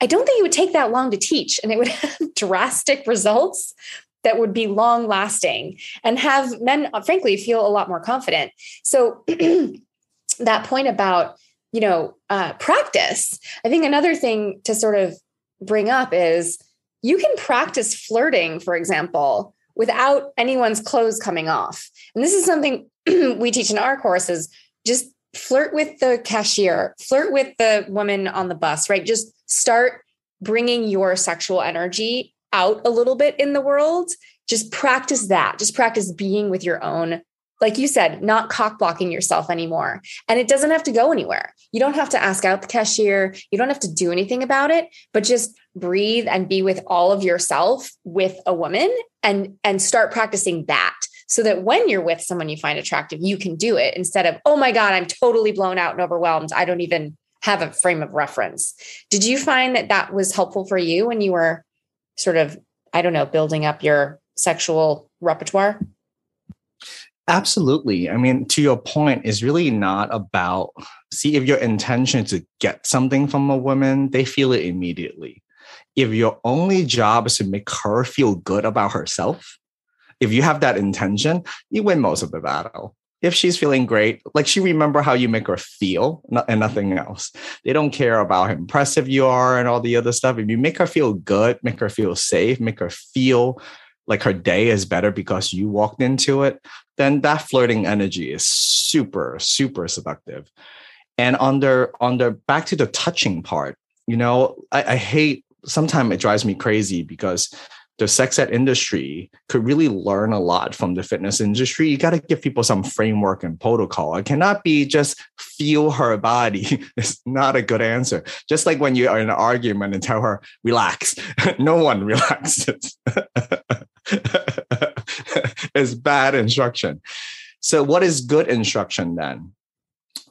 I don't think it would take that long to teach and it would [LAUGHS] have drastic results that would be long lasting and have men, frankly, feel a lot more confident. So, [CLEARS THROAT] that point about, you know, uh, practice, I think another thing to sort of bring up is you can practice flirting, for example, without anyone's clothes coming off. And this is something [CLEARS THROAT] we teach in our courses just flirt with the cashier, flirt with the woman on the bus, right? Just start bringing your sexual energy out a little bit in the world. Just practice that. Just practice being with your own like you said, not cock blocking yourself anymore. And it doesn't have to go anywhere. You don't have to ask out the cashier. You don't have to do anything about it, but just breathe and be with all of yourself with a woman and and start practicing that so that when you're with someone you find attractive, you can do it instead of, oh my God, I'm totally blown out and overwhelmed. I don't even have a frame of reference. Did you find that that was helpful for you when you were sort of, I don't know, building up your sexual repertoire? Absolutely. I mean, to your point, it's really not about see if your intention to get something from a woman, they feel it immediately. If your only job is to make her feel good about herself, if you have that intention, you win most of the battle. If she's feeling great, like she remember how you make her feel and nothing else. They don't care about how impressive you are and all the other stuff. If you make her feel good, make her feel safe, make her feel like her day is better because you walked into it, then that flirting energy is super, super seductive. And on the on the back to the touching part, you know, I, I hate sometimes it drives me crazy because the sex ed industry could really learn a lot from the fitness industry. You got to give people some framework and protocol. It cannot be just feel her body. [LAUGHS] it's not a good answer. Just like when you are in an argument and tell her, relax. [LAUGHS] no one [LAUGHS] relaxes. it's bad instruction. So, what is good instruction then?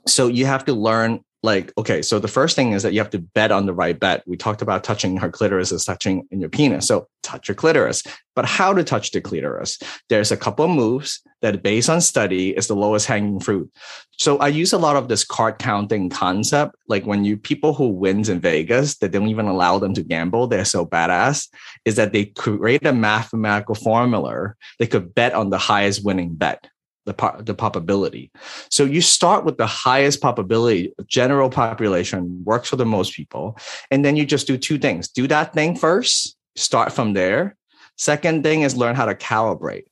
So, you have to learn like okay so the first thing is that you have to bet on the right bet. We talked about touching her clitoris is touching in your penis. So touch your clitoris. But how to touch the clitoris? There's a couple of moves that based on study is the lowest hanging fruit. So i use a lot of this card counting concept. Like when you people who wins in vegas that don't even allow them to gamble they're so badass is that they create a mathematical formula. They could bet on the highest winning bet the, pop, the probability. So you start with the highest probability, general population works for the most people. And then you just do two things do that thing first, start from there. Second thing is learn how to calibrate.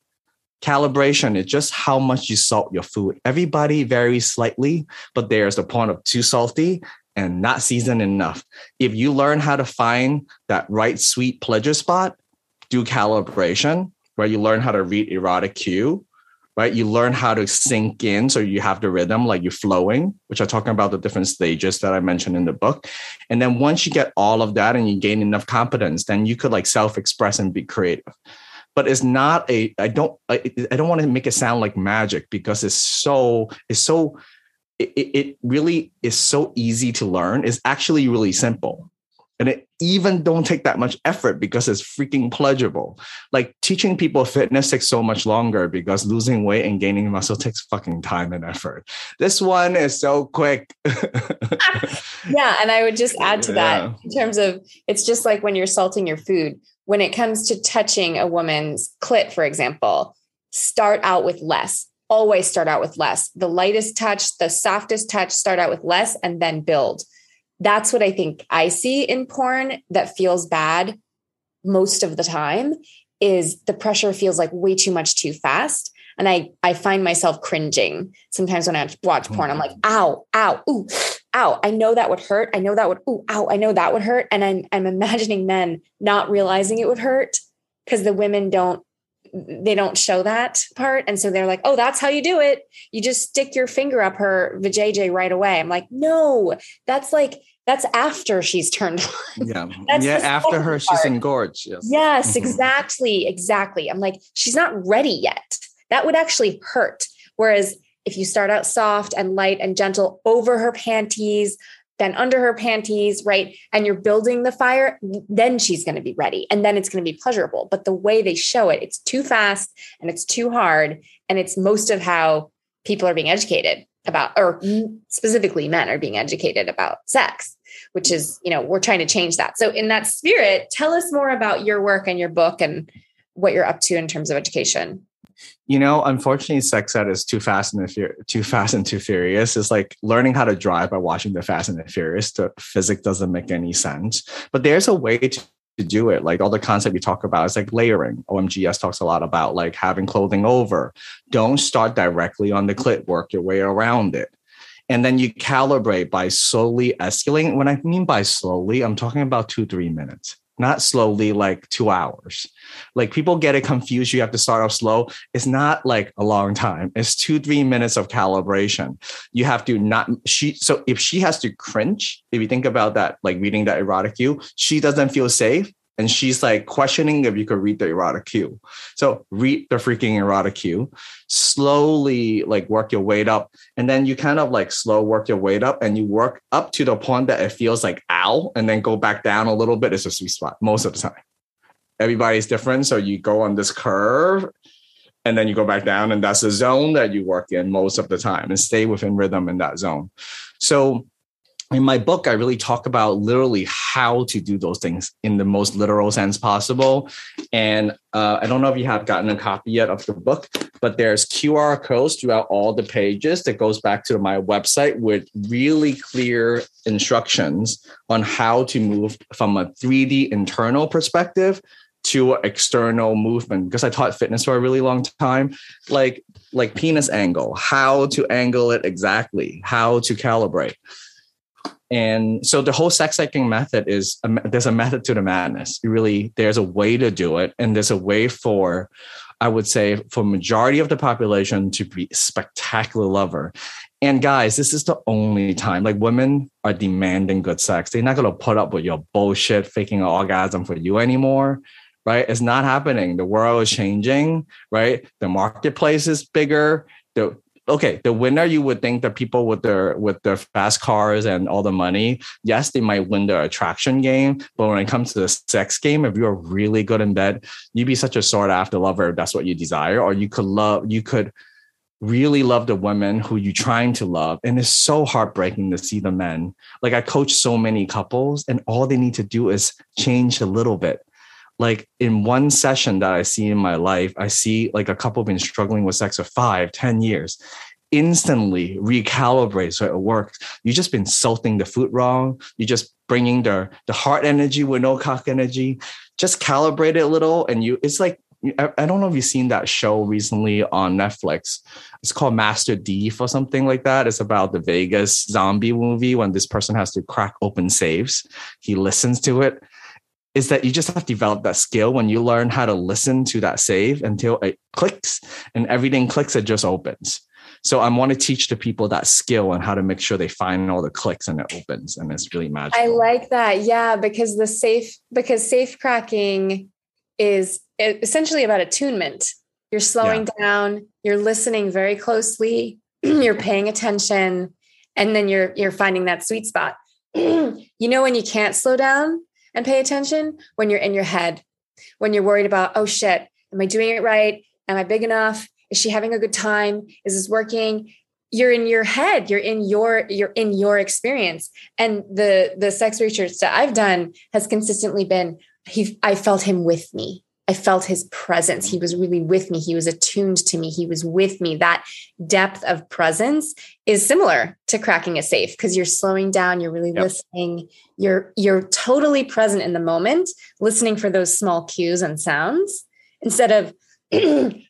Calibration is just how much you salt your food. Everybody varies slightly, but there's the point of too salty and not seasoned enough. If you learn how to find that right sweet pleasure spot, do calibration, where you learn how to read erotic cue right? You learn how to sink in. So you have the rhythm, like you're flowing, which are talking about the different stages that I mentioned in the book. And then once you get all of that and you gain enough competence, then you could like self-express and be creative. But it's not a, I don't, I, I don't want to make it sound like magic because it's so, it's so, it, it really is so easy to learn. It's actually really simple and it even don't take that much effort because it's freaking pleasurable. Like teaching people fitness takes so much longer because losing weight and gaining muscle takes fucking time and effort. This one is so quick. [LAUGHS] Yeah and i would just add to that yeah. in terms of it's just like when you're salting your food. When it comes to touching a woman's clit for example start out with less. Always start out with less. The lightest touch the softest touch start out with less and then build that's what I think I see in porn that feels bad most of the time is the pressure feels like way too much too fast. And I, I find myself cringing sometimes when I watch oh porn. I'm like, ow, ow, ooh, ow. I know that would hurt. I know that would, ooh, ow, I know that would hurt. And I'm, I'm imagining men not realizing it would hurt because the women don't they don't show that part. And so they're like, oh, that's how you do it. You just stick your finger up her vajayjay right away. I'm like, no, that's like, that's after she's turned [LAUGHS] on. Yeah. yeah. After her, part. she's engorged. Yes. Yes, mm-hmm. exactly. Exactly. I'm like, she's not ready yet. That would actually hurt. Whereas if you start out soft and light and gentle over her panties, then under her panties, right? And you're building the fire, then she's going to be ready and then it's going to be pleasurable. But the way they show it, it's too fast and it's too hard. And it's most of how people are being educated about, or specifically men are being educated about sex, which is, you know, we're trying to change that. So, in that spirit, tell us more about your work and your book and what you're up to in terms of education. You know, unfortunately, sex ed is too fast and fur- too fast and too furious. It's like learning how to drive by watching the Fast and the Furious. The physics doesn't make any sense. But there's a way to to do it. Like all the concept you talk about is like layering. OMGyes talks a lot about like having clothing over. Don't start directly on the clit, work your way around it. And then you calibrate by slowly escalating. When I mean by slowly, I'm talking about two, three minutes not slowly like two hours. Like people get it confused. You have to start off slow. It's not like a long time. It's two, three minutes of calibration. You have to not she so if she has to cringe, if you think about that, like reading that erotic you, she doesn't feel safe and she's like questioning if you could read the erotic cue. So read the freaking erotic cue, slowly like work your weight up, and then you kind of like slow work your weight up, and you work up to the point that it feels like ow, and then go back down a little bit. It's a sweet spot most of the time. Everybody's different, so you go on this curve, and then you go back down, and that's the zone that you work in most of the time, and stay within rhythm in that zone. So in my book, I really talk about literally how to do those things in the most literal sense possible. And uh, I don't know if you have gotten a copy yet of the book, but there's QR codes throughout all the pages that goes back to my website with really clear instructions on how to move from a 3D internal perspective to external movement because I taught fitness for a really long time like like penis angle how to angle it exactly how to calibrate and so the whole sex hacking method is a, there's a method to the madness. You really there's a way to do it, and there's a way for, I would say, for majority of the population to be spectacular lover. And guys, this is the only time like women are demanding good sex. They're not gonna put up with your bullshit faking an orgasm for you anymore right? It's not happening. The world is changing, right? The marketplace is bigger. The okay, the winner you would think that people with their with their fast cars and all the money, yes, they might win the attraction game, but when it comes to the sex game, if you're really good in bed, you'd be such a sought after lover if that's what you desire, or you could love, you could really love the women who you're trying to love. And it's so heartbreaking to see the men. Like I coach so many couples, and all they need to do is change a little bit like in one session that I see in my life, I see like a couple been struggling with sex for five, ten years, instantly recalibrate so it works. You just been salting the food wrong. You just bringing the the heart energy with no cock energy. Just calibrate it a little, and you. It's like I don't know if you've seen that show recently on Netflix. It's called Master Thief or something like that. It's about the Vegas zombie movie when this person has to crack open safes. He listens to it is that you just have to develop that skill when you learn how to listen to that save until it clicks and everything clicks, it just opens. So I want to teach the people that skill and how to make sure they find all the clicks and it opens and it's really magical. I like that. Yeah, because the safe because safe cracking is essentially about attunement. You're slowing yeah. down, you're listening very closely, [CLEARS THROAT] you're paying attention, and then you're you're finding that sweet spot. [CLEARS THROAT] you know when you can't slow down and pay attention when you're in your head, when you're worried about, oh shit, am I doing it right? Am I big enough? Is she having a good time? Is this working? You're in your head. You're in your you're in your experience. And the the sex research that I've done has consistently been he I felt him with me. I felt his presence. He mm-hmm. was really with me. He was attuned to me. He was with me. That depth of presence is similar to cracking a safe because you're slowing down, you're really yep. listening, you're you're totally present in the moment, listening for those small cues and sounds instead of [CLEARS THROAT]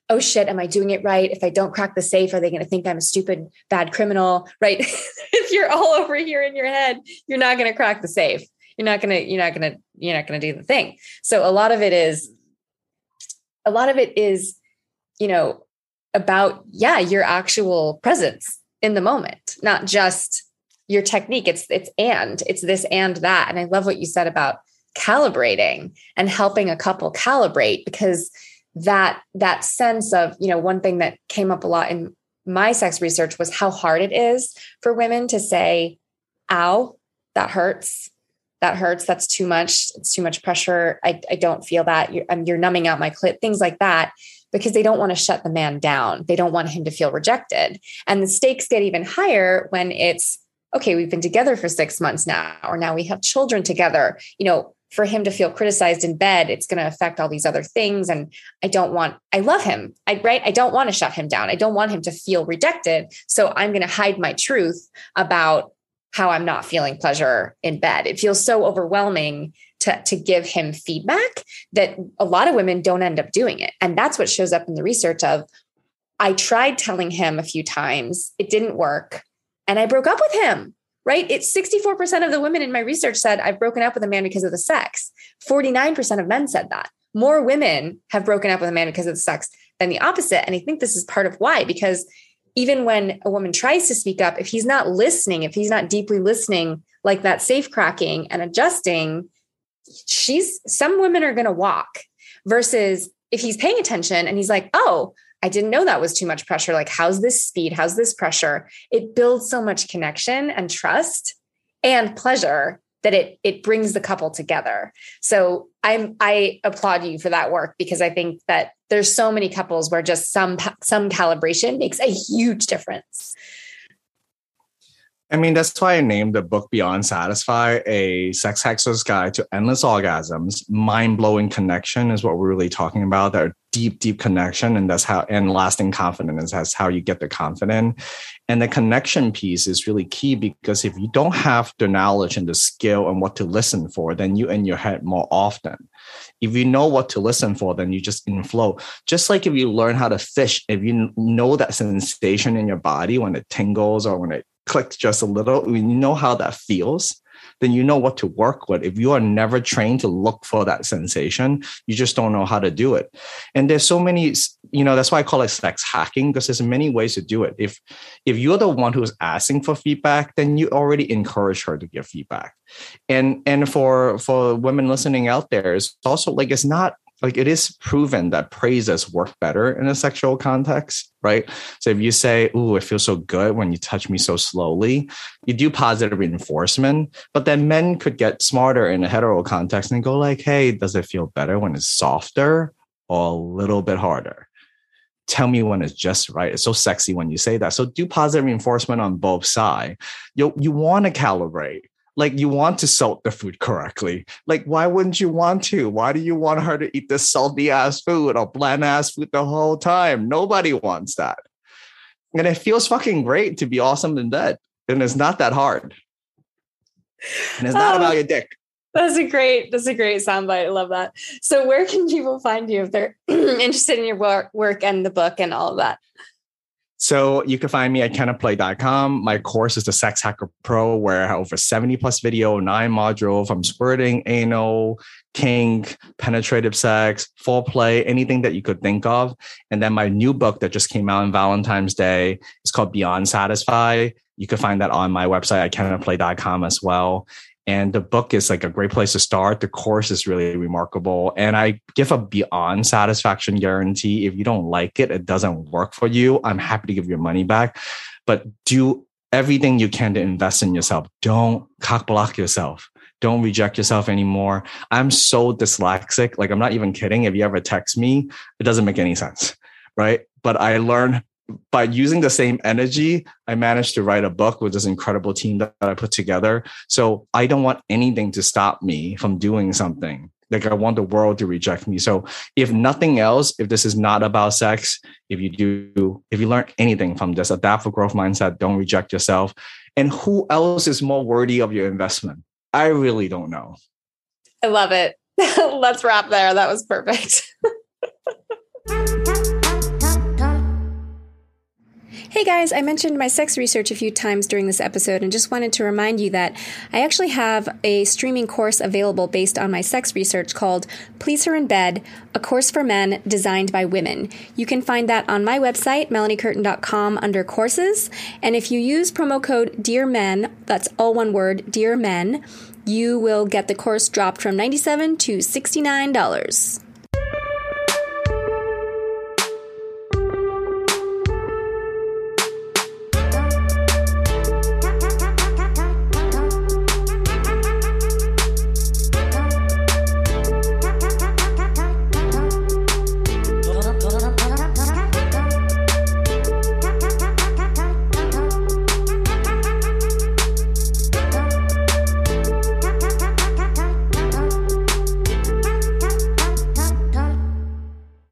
oh shit, am I doing it right? If I don't crack the safe, are they going to think I'm a stupid bad criminal, right? [LAUGHS] if you're all over here in your head, you're not going to crack the safe. You're not going to you're not going to you're not going to do the thing. So a lot of it is a lot of it is, you know, about, yeah, your actual presence in the moment, not just your technique. It's, it's and, it's this and that. And I love what you said about calibrating and helping a couple calibrate because that that sense of you know one thing that came up a lot in my sex research was how hard it is for women to say ow that hurts that hurts that's too much it's too much pressure i, I don't feel that you're, um, you're numbing out my clit things like that because they don't want to shut the man down they don't want him to feel rejected. And the stakes get even higher when it's okay we've been together for six months now or now we have children together. You know for him to feel criticized in bed it's going to affect all these other things and i don't want i love him i right? I don't want to shut him down i don't want him to feel rejected so i'm going to hide my truth about how I'm not feeling pleasure in bed. It feels so overwhelming to, to give him feedback that a lot of women don't end up doing it. And that's what shows up in the research of I tried telling him a few times, it didn't work, and I broke up with him. right? It's 64% of the women in my research said, I've broken up with a man because of the sex. 49% of men said that. More women have broken up with a man because of the sex than the opposite. And I think this is part of why, because even when a woman tries to speak up, if he's not listening, if he's not deeply listening, like that safe cracking and adjusting, she's some women are going to walk versus if he's paying attention and he's like, oh, I didn't know that was too much pressure. Like, how's this speed? How's this pressure? It builds so much connection and trust and pleasure that it it brings the couple together. So I'm I applaud you for that work because I think that there's so many couples where just some some calibration makes a huge difference. I mean, that's why I named the book Beyond Satisfy a sex hacker's guide to endless orgasms. Mind blowing connection is what we're really talking about. That deep, deep connection. And that's how, and lasting confidence. That's how you get the confidence. And the connection piece is really key because if you don't have the knowledge and the skill and what to listen for, then you in your head more often. If you know what to listen for, then you just in flow. Just like if you learn how to fish, if you know that sensation in your body when it tingles or when it clicked just a little, you know how that feels, then you know what to work with. If you are never trained to look for that sensation, you just don't know how to do it. And there's so many, you know, that's why I call it sex hacking because there's many ways to do it. If if you're the one who's asking for feedback, then you already encourage her to give feedback. And and for for women listening out there, it's also like it's not like it is proven that praises work better in a sexual context, right? So if you say, "Ooh, it feels so good when you touch me so slowly," you do positive reinforcement. But then men could get smarter in a hetero context and go like, "Hey, does it feel better when it's softer or a little bit harder?" Tell me when it's just right. It's so sexy when you say that. So do positive reinforcement on both sides. You you want to calibrate like you want to salt the food correctly. Like, why wouldn't you want to? Why do you want her to eat this salty ass food or bland ass food the whole time? Nobody wants that. And it feels fucking great to be awesome in bed. And it's not that hard. And it's not um, about your dick. That's a great, that's a great soundbite. I love that. So where can people find you if they're [CLEARS THROAT] interested in your work, work and the book and all of that? So you can find me at kennethplay.com. My course is the Sex Hacker Pro, where I have over 70 plus video, nine module from squirting, anal, kink, penetrative sex, foreplay, anything that you could think of. And then my new book that just came out on Valentine's Day is called Beyond Satisfy. You can find that on my website at kennethplay.com as well. And the book is like a great place to start. The course is really remarkable. And I give a beyond satisfaction guarantee. If you don't like it, it doesn't work for you, I'm happy to give your money back. But do everything you can to invest in yourself. Don't cock block yourself. Don't reject yourself anymore. I'm so dyslexic. Like, I'm not even kidding. If you ever text me, it doesn't make any sense. Right. But I learned by using the same energy, I managed to write a book with this incredible team that, I put together. So I don't want anything to stop me from doing something. Like I want the world to reject me. So if nothing else, if this is not about sex, if you do, if you learn anything from this, adapt for growth mindset, don't reject yourself. And who else is more worthy of your investment? I really don't know. I love it. [LAUGHS] Let's wrap there. That was perfect. [LAUGHS] Hey guys, I mentioned my sex research a few times during this episode and just wanted to remind you that I actually have a streaming course available based on my sex research called Please Her in Bed, a course for men designed by women. You can find that on my website, melaniecurtin.com, under courses. And if you use promo code Dear Men, that's all one word, Dear Men, you will get the course dropped from 97 to $69.